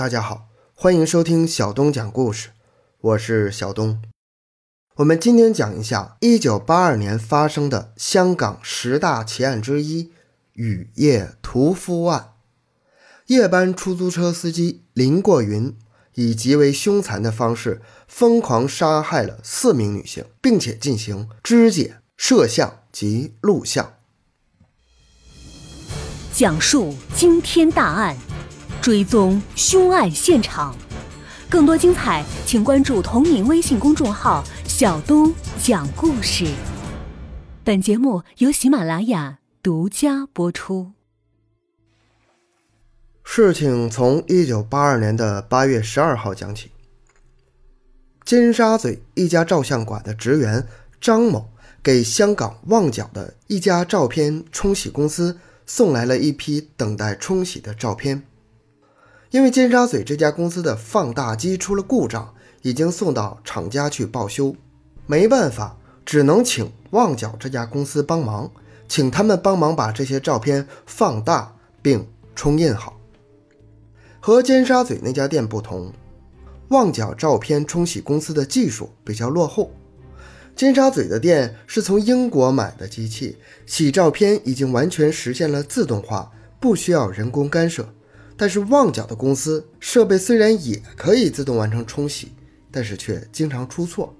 大家好，欢迎收听小东讲故事，我是小东。我们今天讲一下1982年发生的香港十大奇案之一——雨夜屠夫案。夜班出租车司机林过云以极为凶残的方式疯狂杀害了四名女性，并且进行肢解、摄像及录像，讲述惊天大案。追踪凶案现场，更多精彩，请关注同名微信公众号“小东讲故事”。本节目由喜马拉雅独家播出。事情从一九八二年的八月十二号讲起。尖沙咀一家照相馆的职员张某给香港旺角的一家照片冲洗公司送来了一批等待冲洗的照片。因为尖沙咀这家公司的放大机出了故障，已经送到厂家去报修，没办法，只能请旺角这家公司帮忙，请他们帮忙把这些照片放大并冲印好。和尖沙咀那家店不同，旺角照片冲洗公司的技术比较落后。尖沙咀的店是从英国买的机器，洗照片已经完全实现了自动化，不需要人工干涉。但是旺角的公司设备虽然也可以自动完成冲洗，但是却经常出错，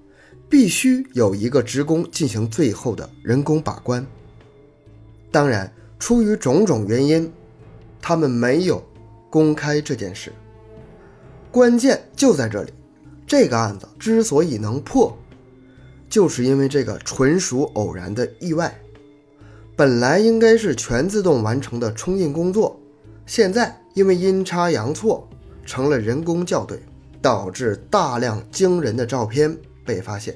必须有一个职工进行最后的人工把关。当然，出于种种原因，他们没有公开这件事。关键就在这里，这个案子之所以能破，就是因为这个纯属偶然的意外。本来应该是全自动完成的冲印工作，现在。因为阴差阳错成了人工校对，导致大量惊人的照片被发现。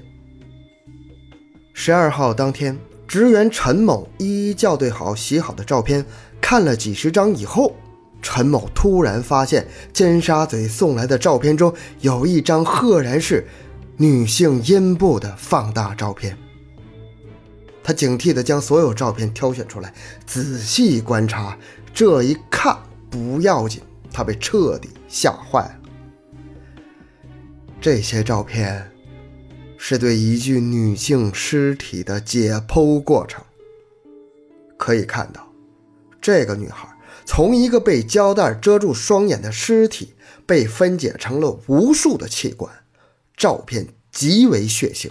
十二号当天，职员陈某一一校对好洗好的照片，看了几十张以后，陈某突然发现尖沙咀送来的照片中有一张赫然是女性阴部的放大照片。他警惕地将所有照片挑选出来，仔细观察，这一看。不要紧，他被彻底吓坏了。这些照片是对一具女性尸体的解剖过程。可以看到，这个女孩从一个被胶带遮住双眼的尸体，被分解成了无数的器官。照片极为血腥，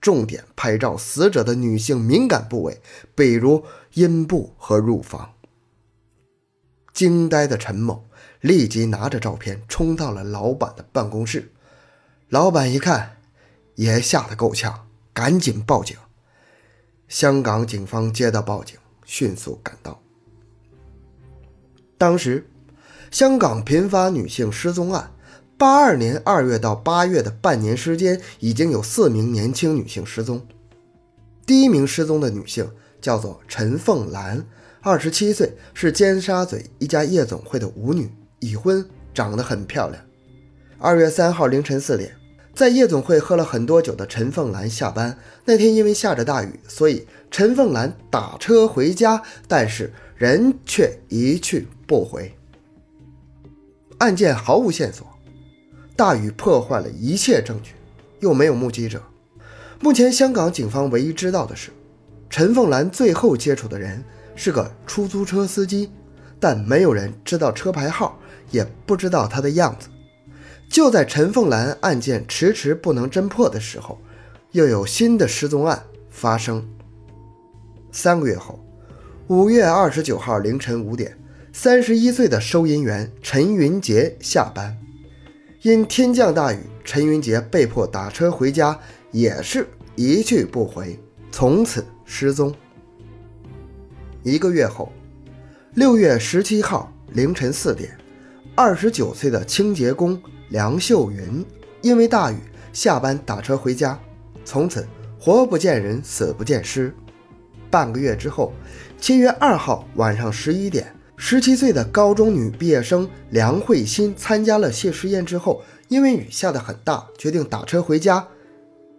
重点拍照死者的女性敏感部位，比如阴部和乳房。惊呆的陈某立即拿着照片冲到了老板的办公室。老板一看，也吓得够呛，赶紧报警。香港警方接到报警，迅速赶到。当时，香港频发女性失踪案，八二年二月到八月的半年时间，已经有四名年轻女性失踪。第一名失踪的女性叫做陈凤兰。二十七岁，是尖沙咀一家夜总会的舞女，已婚，长得很漂亮。二月三号凌晨四点，在夜总会喝了很多酒的陈凤兰下班。那天因为下着大雨，所以陈凤兰打车回家，但是人却一去不回。案件毫无线索，大雨破坏了一切证据，又没有目击者。目前香港警方唯一知道的是，陈凤兰最后接触的人。是个出租车司机，但没有人知道车牌号，也不知道他的样子。就在陈凤兰案件迟迟不能侦破的时候，又有新的失踪案发生。三个月后，五月二十九号凌晨五点，三十一岁的收银员陈云杰下班，因天降大雨，陈云杰被迫打车回家，也是一去不回，从此失踪。一个月后，六月十七号凌晨四点，二十九岁的清洁工梁秀云因为大雨下班打车回家，从此活不见人，死不见尸。半个月之后，七月二号晚上十一点，十七岁的高中女毕业生梁慧欣参加了谢师宴之后，因为雨下得很大，决定打车回家，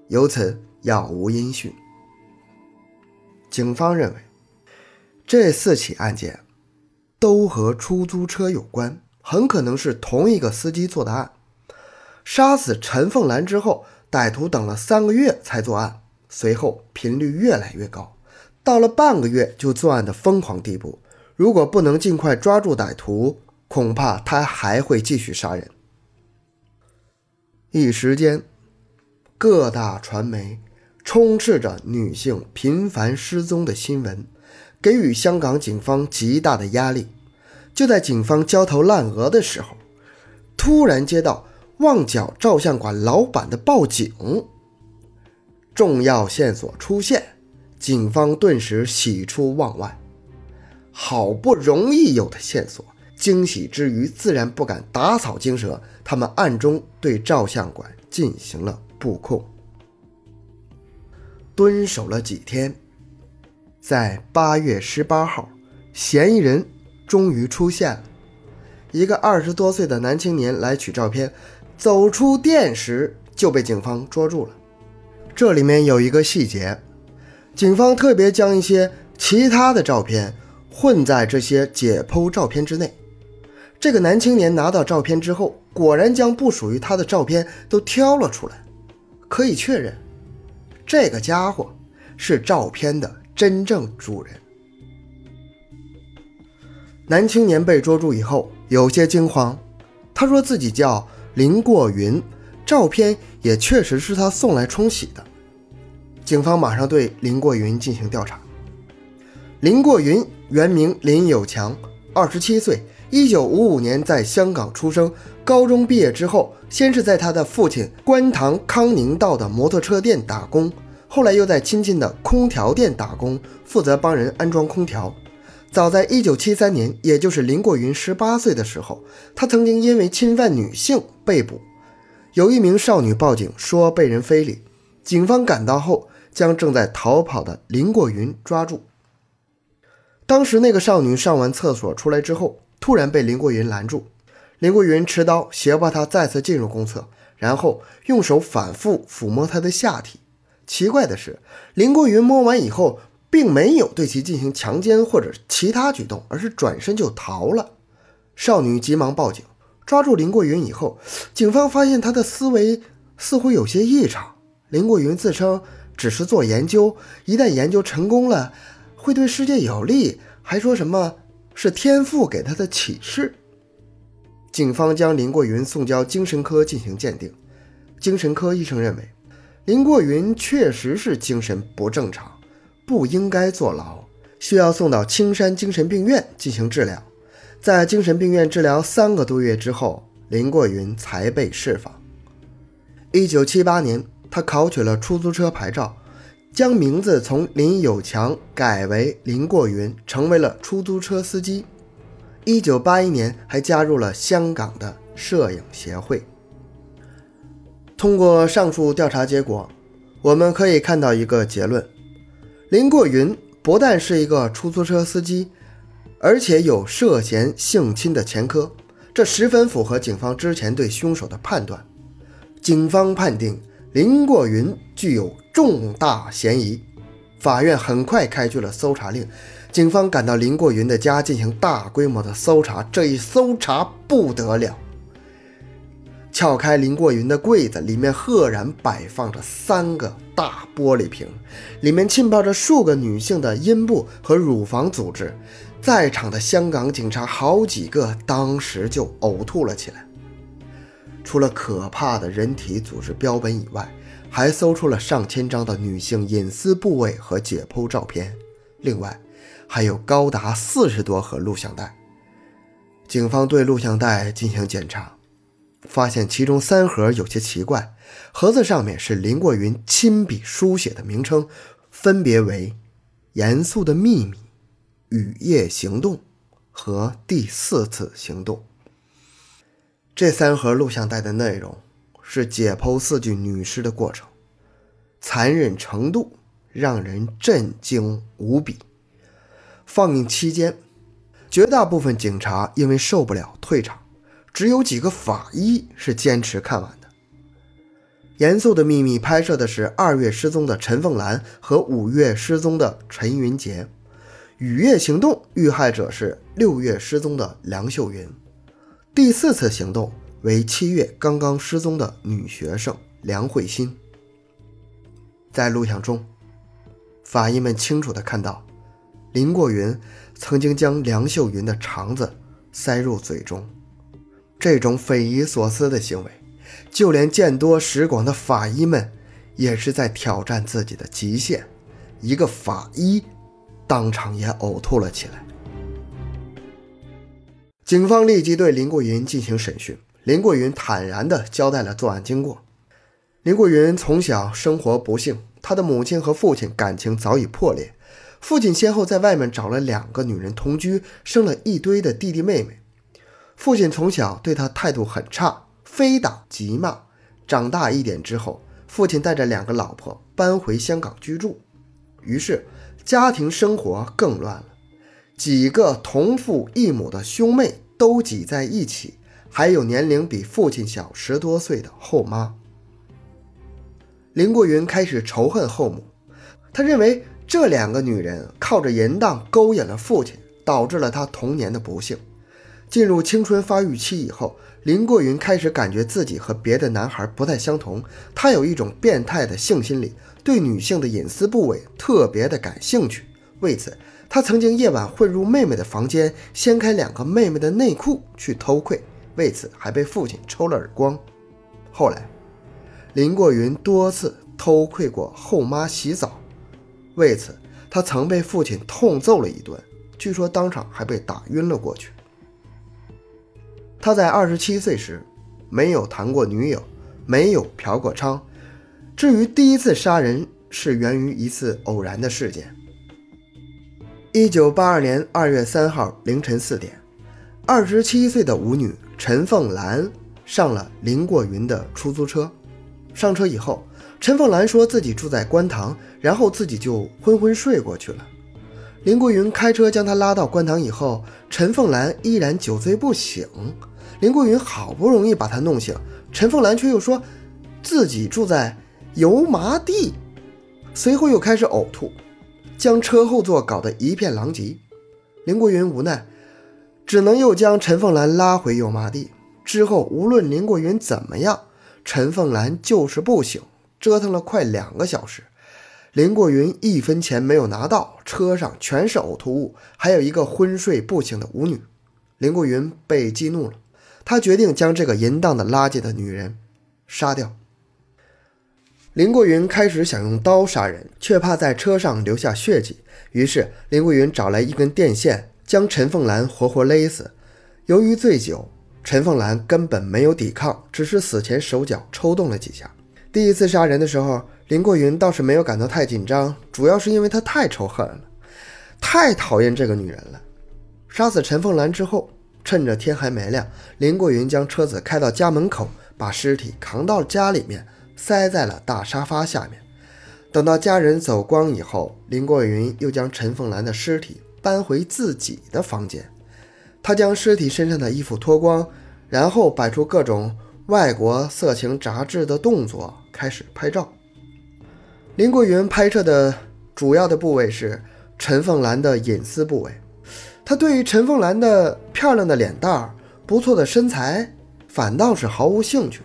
由此杳无音讯。警方认为。这四起案件都和出租车有关，很可能是同一个司机做的案。杀死陈凤兰之后，歹徒等了三个月才作案，随后频率越来越高，到了半个月就作案的疯狂地步。如果不能尽快抓住歹徒，恐怕他还会继续杀人。一时间，各大传媒充斥着女性频繁失踪的新闻，给予香港警方极大的压力。就在警方焦头烂额的时候，突然接到。旺角照相馆老板的报警，重要线索出现，警方顿时喜出望外。好不容易有的线索，惊喜之余自然不敢打草惊蛇，他们暗中对照相馆进行了布控。蹲守了几天，在八月十八号，嫌疑人终于出现了，一个二十多岁的男青年来取照片。走出店时就被警方捉住了。这里面有一个细节，警方特别将一些其他的照片混在这些解剖照片之内。这个男青年拿到照片之后，果然将不属于他的照片都挑了出来，可以确认，这个家伙是照片的真正主人。男青年被捉住以后有些惊慌，他说自己叫。林过云，照片也确实是他送来冲洗的。警方马上对林过云进行调查。林过云原名林有强，二十七岁，一九五五年在香港出生。高中毕业之后，先是在他的父亲观塘康宁道的摩托车店打工，后来又在亲戚的空调店打工，负责帮人安装空调。早在1973年，也就是林过云18岁的时候，他曾经因为侵犯女性被捕。有一名少女报警说被人非礼，警方赶到后将正在逃跑的林过云抓住。当时那个少女上完厕所出来之后，突然被林过云拦住。林过云持刀胁迫她再次进入公厕，然后用手反复抚摸她的下体。奇怪的是，林过云摸完以后。并没有对其进行强奸或者其他举动，而是转身就逃了。少女急忙报警，抓住林过云以后，警方发现他的思维似乎有些异常。林过云自称只是做研究，一旦研究成功了，会对世界有利，还说什么是天赋给他的启示。警方将林过云送交精神科进行鉴定，精神科医生认为林过云确实是精神不正常。不应该坐牢，需要送到青山精神病院进行治疗。在精神病院治疗三个多月之后，林过云才被释放。一九七八年，他考取了出租车牌照，将名字从林有强改为林过云，成为了出租车司机。一九八一年，还加入了香港的摄影协会。通过上述调查结果，我们可以看到一个结论。林过云不但是一个出租车司机，而且有涉嫌性侵的前科，这十分符合警方之前对凶手的判断。警方判定林过云具有重大嫌疑，法院很快开具了搜查令。警方赶到林过云的家进行大规模的搜查，这一搜查不得了。撬开林过云的柜子，里面赫然摆放着三个大玻璃瓶，里面浸泡着数个女性的阴部和乳房组织。在场的香港警察好几个当时就呕吐了起来。除了可怕的人体组织标本以外，还搜出了上千张的女性隐私部位和解剖照片，另外还有高达四十多盒录像带。警方对录像带进行检查。发现其中三盒有些奇怪，盒子上面是林过云亲笔书写的名称，分别为《严肃的秘密》《雨夜行动》和《第四次行动》。这三盒录像带的内容是解剖四具女尸的过程，残忍程度让人震惊无比。放映期间，绝大部分警察因为受不了退场。只有几个法医是坚持看完的。严肃的秘密拍摄的是二月失踪的陈凤兰和五月失踪的陈云杰，雨夜行动遇害者是六月失踪的梁秀云，第四次行动为七月刚刚失踪的女学生梁慧欣。在录像中，法医们清楚地看到，林过云曾经将梁秀云的肠子塞入嘴中。这种匪夷所思的行为，就连见多识广的法医们也是在挑战自己的极限。一个法医当场也呕吐了起来。警方立即对林过云进行审讯，林过云坦然地交代了作案经过。林过云从小生活不幸，他的母亲和父亲感情早已破裂，父亲先后在外面找了两个女人同居，生了一堆的弟弟妹妹。父亲从小对他态度很差，非打即骂。长大一点之后，父亲带着两个老婆搬回香港居住。于是，家庭生活更乱了。几个同父异母的兄妹都挤在一起，还有年龄比父亲小十多岁的后妈。林过云开始仇恨后母，他认为这两个女人靠着淫荡勾引了父亲，导致了他童年的不幸。进入青春发育期以后，林过云开始感觉自己和别的男孩不太相同，他有一种变态的性心理。对女性的隐私部位特别的感兴趣，为此，他曾经夜晚混入妹妹的房间，掀开两个妹妹的内裤去偷窥，为此还被父亲抽了耳光。后来，林过云多次偷窥过后妈洗澡，为此他曾被父亲痛揍了一顿，据说当场还被打晕了过去。他在二十七岁时，没有谈过女友，没有嫖过娼。至于第一次杀人是源于一次偶然的事件。一九八二年二月三号凌晨四点，二十七岁的舞女陈凤兰上了林过云的出租车。上车以后，陈凤兰说自己住在观塘，然后自己就昏昏睡过去了。林过云开车将她拉到观塘以后，陈凤兰依然酒醉不醒。林过云好不容易把她弄醒，陈凤兰却又说自己住在。油麻地，随后又开始呕吐，将车后座搞得一片狼藉。林过云无奈，只能又将陈凤兰拉回油麻地。之后，无论林过云怎么样，陈凤兰就是不醒，折腾了快两个小时。林过云一分钱没有拿到，车上全是呕吐物，还有一个昏睡不醒的舞女。林过云被激怒了，他决定将这个淫荡的垃圾的女人杀掉。林过云开始想用刀杀人，却怕在车上留下血迹，于是林过云找来一根电线，将陈凤兰活活勒死。由于醉酒，陈凤兰根本没有抵抗，只是死前手脚抽动了几下。第一次杀人的时候，林过云倒是没有感到太紧张，主要是因为他太仇恨了，太讨厌这个女人了。杀死陈凤兰之后，趁着天还没亮，林过云将车子开到家门口，把尸体扛到家里面。塞在了大沙发下面。等到家人走光以后，林过云又将陈凤兰的尸体搬回自己的房间。他将尸体身上的衣服脱光，然后摆出各种外国色情杂志的动作，开始拍照。林过云拍摄的主要的部位是陈凤兰的隐私部位。他对于陈凤兰的漂亮的脸蛋儿、不错的身材，反倒是毫无兴趣。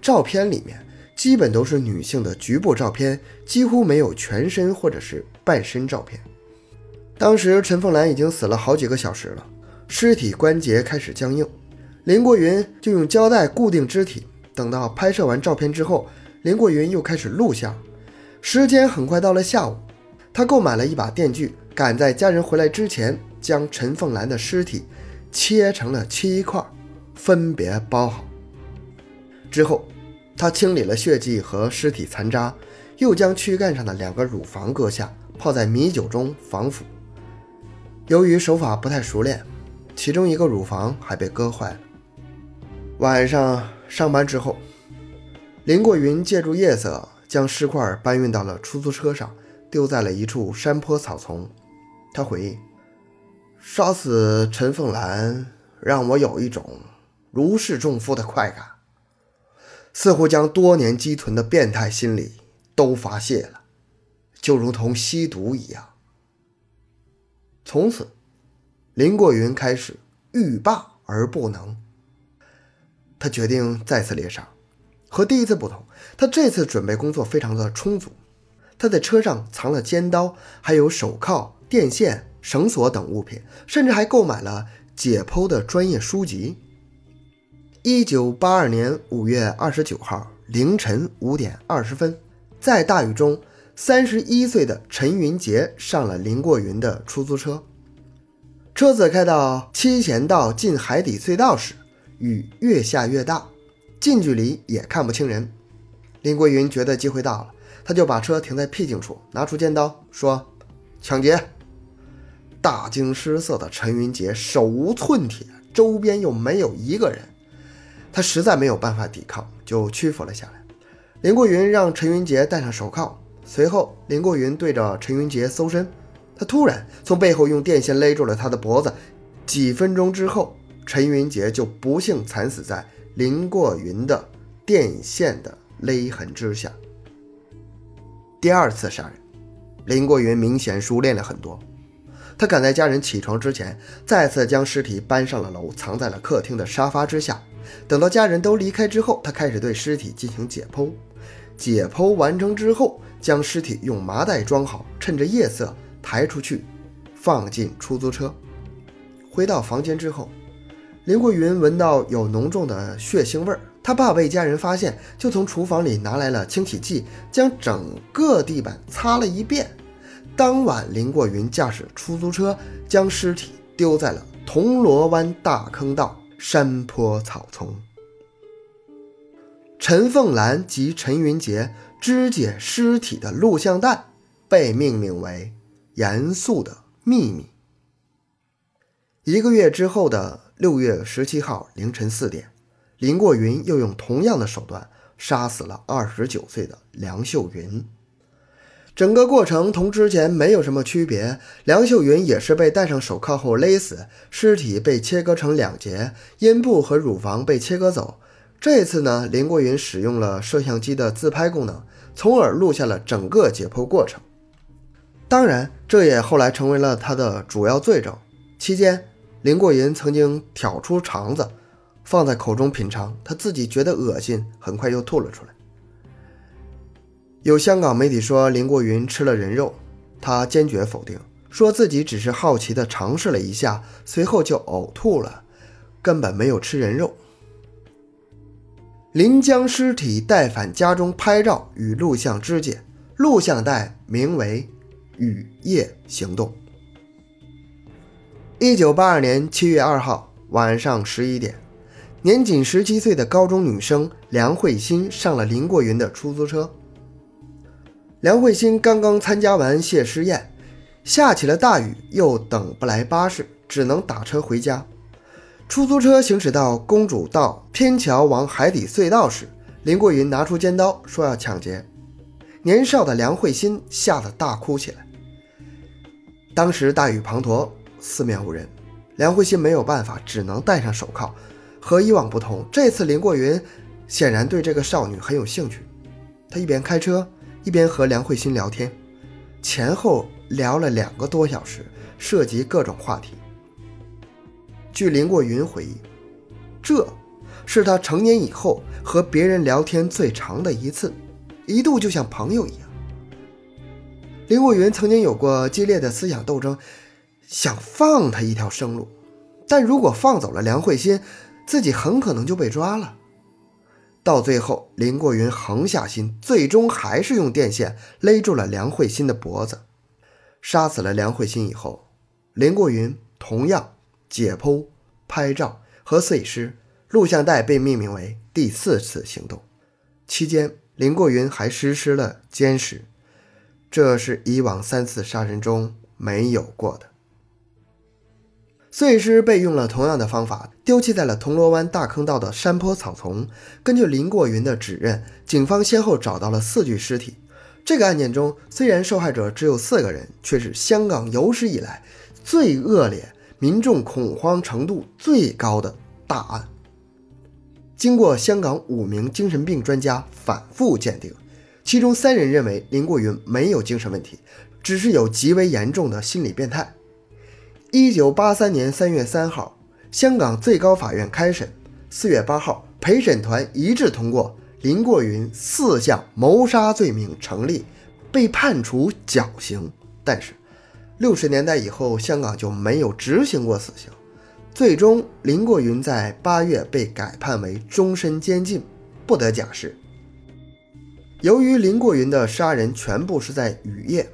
照片里面。基本都是女性的局部照片，几乎没有全身或者是半身照片。当时陈凤兰已经死了好几个小时了，尸体关节开始僵硬，林过云就用胶带固定肢体。等到拍摄完照片之后，林过云又开始录像。时间很快到了下午，他购买了一把电锯，赶在家人回来之前，将陈凤兰的尸体切成了七块，分别包好之后。他清理了血迹和尸体残渣，又将躯干上的两个乳房割下，泡在米酒中防腐。由于手法不太熟练，其中一个乳房还被割坏了。晚上上班之后，林过云借助夜色将尸块搬运到了出租车上，丢在了一处山坡草丛。他回忆：杀死陈凤兰让我有一种如释重负的快感。似乎将多年积存的变态心理都发泄了，就如同吸毒一样。从此，林过云开始欲罢而不能，他决定再次猎杀。和第一次不同，他这次准备工作非常的充足。他在车上藏了尖刀，还有手铐、电线、绳索等物品，甚至还购买了解剖的专业书籍。一九八二年五月二十九号凌晨五点二十分，在大雨中，三十一岁的陈云杰上了林过云的出租车。车子开到七贤道进海底隧道时，雨越下越大，近距离也看不清人。林过云觉得机会到了。他就把车停在僻静处，拿出尖刀说：“抢劫！”大惊失色的陈云杰手无寸铁，周边又没有一个人，他实在没有办法抵抗，就屈服了下来。林过云让陈云杰戴上手铐，随后林过云对着陈云杰搜身，他突然从背后用电线勒住了他的脖子。几分钟之后，陈云杰就不幸惨死在林过云的电线的勒痕之下。第二次杀人，林过云明显熟练了很多。他赶在家人起床之前，再次将尸体搬上了楼，藏在了客厅的沙发之下。等到家人都离开之后，他开始对尸体进行解剖。解剖完成之后，将尸体用麻袋装好，趁着夜色抬出去，放进出租车。回到房间之后，林过云闻到有浓重的血腥味儿。他怕被家人发现，就从厨房里拿来了清洗剂，将整个地板擦了一遍。当晚，林过云驾驶出租车将尸体丢在了铜锣湾大坑道山坡草丛。陈凤兰及陈云杰肢解尸体的录像带被命名为“严肃的秘密”。一个月之后的六月十七号凌晨四点。林过云又用同样的手段杀死了二十九岁的梁秀云，整个过程同之前没有什么区别。梁秀云也是被戴上手铐后勒死，尸体被切割成两截，阴部和乳房被切割走。这次呢，林过云使用了摄像机的自拍功能，从而录下了整个解剖过程。当然，这也后来成为了他的主要罪证。期间，林过云曾经挑出肠子。放在口中品尝，他自己觉得恶心，很快又吐了出来。有香港媒体说林过云吃了人肉，他坚决否定，说自己只是好奇的尝试了一下，随后就呕吐了，根本没有吃人肉。林将尸体带返家中拍照与录像肢解，录像带名为《雨夜行动》。一九八二年七月二号晚上十一点。年仅十七岁的高中女生梁慧欣上了林过云的出租车。梁慧欣刚刚参加完谢师宴，下起了大雨，又等不来巴士，只能打车回家。出租车行驶到公主道天桥往海底隧道时，林过云拿出尖刀说要抢劫。年少的梁慧欣吓得大哭起来。当时大雨滂沱，四面无人，梁慧欣没有办法，只能戴上手铐。和以往不同，这次林过云显然对这个少女很有兴趣。他一边开车，一边和梁慧欣聊天，前后聊了两个多小时，涉及各种话题。据林过云回忆，这是他成年以后和别人聊天最长的一次，一度就像朋友一样。林过云曾经有过激烈的思想斗争，想放他一条生路，但如果放走了梁慧欣，自己很可能就被抓了。到最后，林过云横下心，最终还是用电线勒住了梁慧欣的脖子，杀死了梁慧欣以后，林过云同样解剖、拍照和碎尸，录像带被命名为“第四次行动”。期间，林过云还实施了监视，这是以往三次杀人中没有过的。碎尸被用了同样的方法，丢弃在了铜锣湾大坑道的山坡草丛。根据林过云的指认，警方先后找到了四具尸体。这个案件中，虽然受害者只有四个人，却是香港有史以来最恶劣、民众恐慌程度最高的大案。经过香港五名精神病专家反复鉴定，其中三人认为林过云没有精神问题，只是有极为严重的心理变态。一九八三年三月三号，香港最高法院开审。四月八号，陪审团一致通过林过云四项谋杀罪名成立，被判处绞刑。但是，六十年代以后，香港就没有执行过死刑。最终，林过云在八月被改判为终身监禁，不得假释。由于林过云的杀人全部是在雨夜，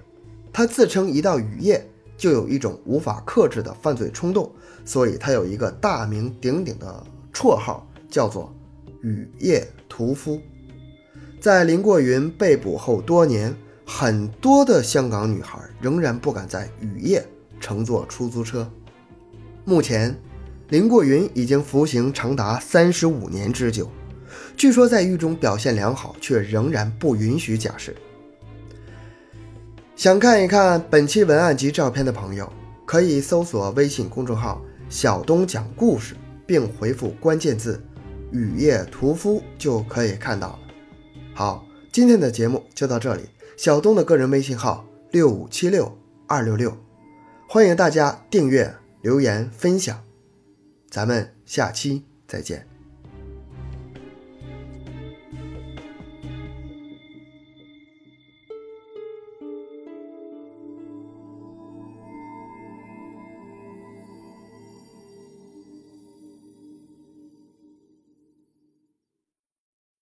他自称一到雨夜就有一种无法克制的犯罪冲动，所以他有一个大名鼎鼎的绰号，叫做“雨夜屠夫”。在林过云被捕后多年，很多的香港女孩仍然不敢在雨夜乘坐出租车。目前。林过云已经服刑长达三十五年之久，据说在狱中表现良好，却仍然不允许假释。想看一看本期文案及照片的朋友，可以搜索微信公众号“小东讲故事”，并回复关键字“雨夜屠夫”就可以看到了。好，今天的节目就到这里。小东的个人微信号六五七六二六六，欢迎大家订阅、留言、分享。咱们下期再见。